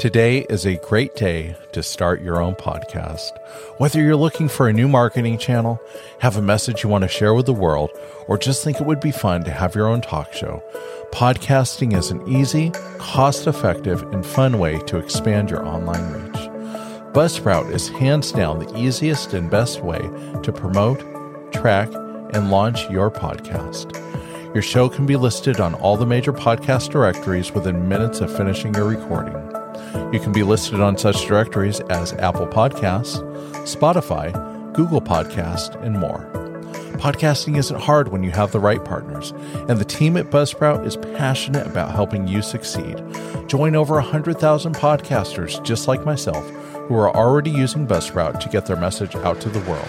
Today is a great day to start your own podcast. Whether you're looking for a new marketing channel, have a message you want to share with the world, or just think it would be fun to have your own talk show, podcasting is an easy, cost effective, and fun way to expand your online reach. Buzzsprout is hands down the easiest and best way to promote, track, and launch your podcast. Your show can be listed on all the major podcast directories within minutes of finishing your recording. You can be listed on such directories as Apple Podcasts, Spotify, Google Podcast, and more. Podcasting isn't hard when you have the right partners, and the team at Buzzsprout is passionate about helping you succeed. Join over 100,000 podcasters just like myself who are already using Buzzsprout to get their message out to the world.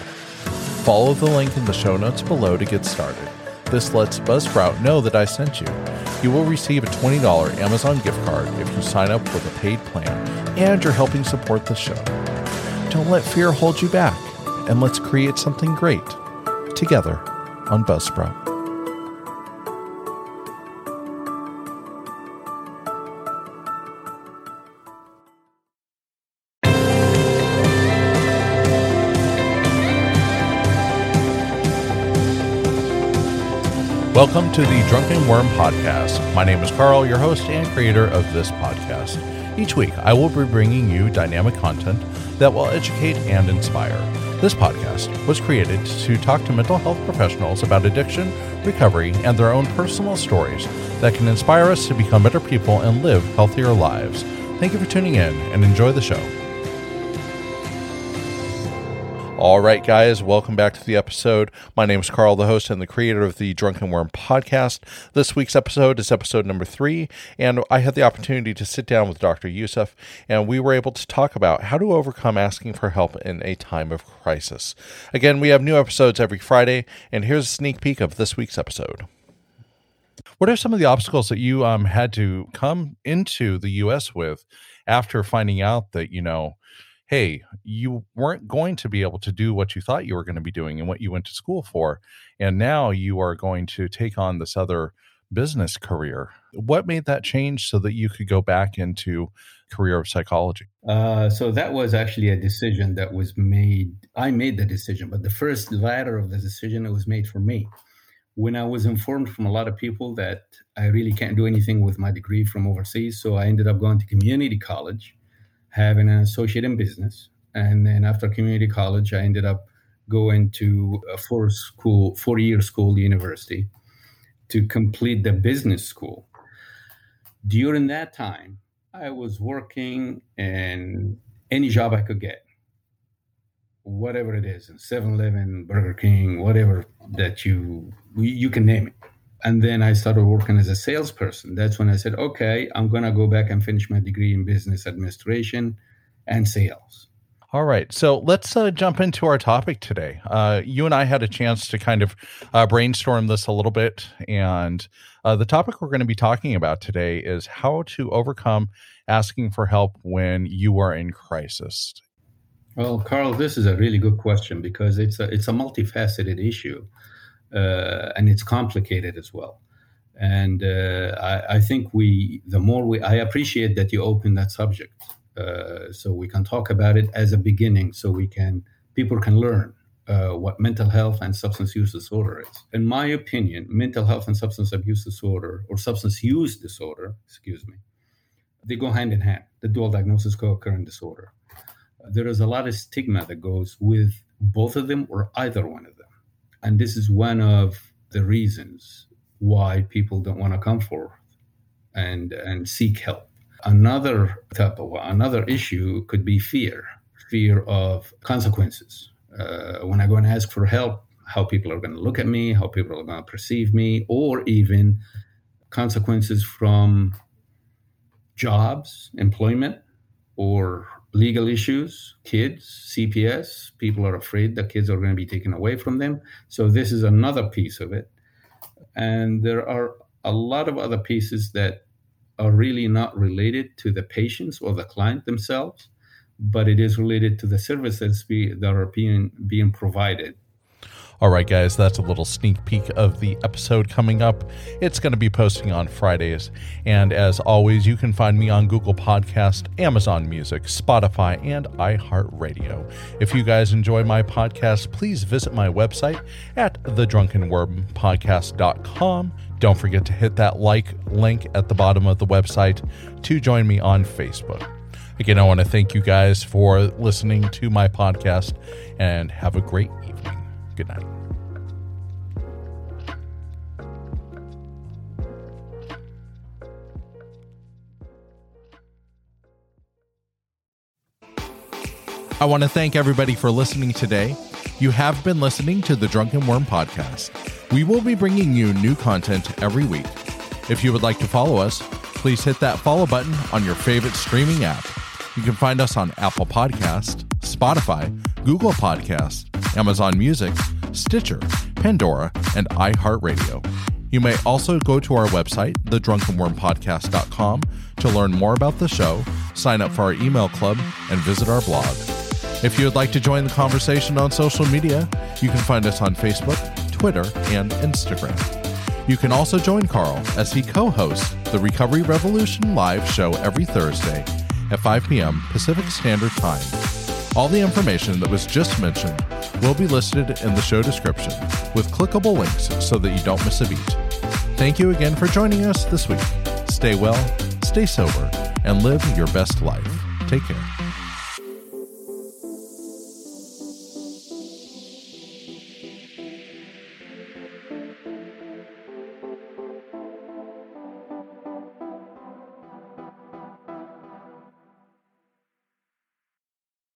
Follow the link in the show notes below to get started. This lets Buzzsprout know that I sent you. You will receive a $20 Amazon gift card if you sign up with a paid plan, and you're helping support the show. Don't let fear hold you back, and let's create something great together on Buzzsprout. Welcome to the Drunken Worm Podcast. My name is Carl, your host and creator of this podcast. Each week, I will be bringing you dynamic content that will educate and inspire. This podcast was created to talk to mental health professionals about addiction, recovery, and their own personal stories that can inspire us to become better people and live healthier lives. Thank you for tuning in and enjoy the show. All right, guys, welcome back to the episode. My name is Carl, the host and the creator of the Drunken Worm podcast. This week's episode is episode number three, and I had the opportunity to sit down with Dr. Youssef, and we were able to talk about how to overcome asking for help in a time of crisis. Again, we have new episodes every Friday, and here's a sneak peek of this week's episode. What are some of the obstacles that you um, had to come into the U.S. with after finding out that, you know, hey, you weren't going to be able to do what you thought you were going to be doing and what you went to school for. And now you are going to take on this other business career. What made that change so that you could go back into career of psychology? Uh, so that was actually a decision that was made. I made the decision, but the first ladder of the decision was made for me. When I was informed from a lot of people that I really can't do anything with my degree from overseas, so I ended up going to community college having an associate in business. And then after community college, I ended up going to a four school, four year school university to complete the business school. During that time, I was working in any job I could get, whatever it is, in 7-Eleven, Burger King, whatever that you you can name it. And then I started working as a salesperson. That's when I said, okay, I'm going to go back and finish my degree in business administration and sales. All right. So let's uh, jump into our topic today. Uh, you and I had a chance to kind of uh, brainstorm this a little bit. And uh, the topic we're going to be talking about today is how to overcome asking for help when you are in crisis. Well, Carl, this is a really good question because it's a, it's a multifaceted issue and it's complicated as well. And uh, I, I, think we, the more we, I appreciate that you open that subject, uh, so we can talk about it as a beginning, so we can, people can learn uh, what mental health and substance use disorder is. In my opinion, mental health and substance abuse disorder, or substance use disorder, excuse me, they go hand in hand. The dual diagnosis co-occurring disorder. There is a lot of stigma that goes with both of them or either one of them. And this is one of the reasons why people don't want to come forward and, and seek help. Another of another issue could be fear, fear of consequences. Uh, when I go and ask for help, how people are going to look at me, how people are going to perceive me, or even consequences from jobs, employment, or legal issues, kids, CPS. People are afraid that kids are going to be taken away from them. So this is another piece of it. And there are a lot of other pieces that are really not related to the patients or the client themselves, but it is related to the services be, that are being being provided All right, guys, that's a little sneak peek of the episode coming up. It's going to be posting on Fridays. And as always, you can find me on Google Podcast, Amazon Music, Spotify, and iHeartRadio. If you guys enjoy my podcast, please visit my website at thedrunkenwormpodcast.com. Don't forget to hit that like link at the bottom of the website to join me on Facebook. Again, I want to thank you guys for listening to my podcast and have a great evening. Good night. I want to thank everybody for listening today. You have been listening to the Drunken Worm podcast. We will be bringing you new content every week. If you would like to follow us, please hit that follow button on your favorite streaming app. You can find us on Apple Podcast, Spotify, Google Podcast, Amazon Music, Stitcher, Pandora, and iHeartRadio. You may also go to our website, thedrunkenwormpodcast.com, to learn more about the show, sign up for our email club, and visit our blog. If you would like to join the conversation on social media, you can find us on Facebook, Twitter, and Instagram. You can also join Carl as he co hosts the Recovery Revolution live show every Thursday at 5 p.m. Pacific Standard Time. All the information that was just mentioned will be listed in the show description with clickable links so that you don't miss a beat. Thank you again for joining us this week. Stay well, stay sober, and live your best life. Take care.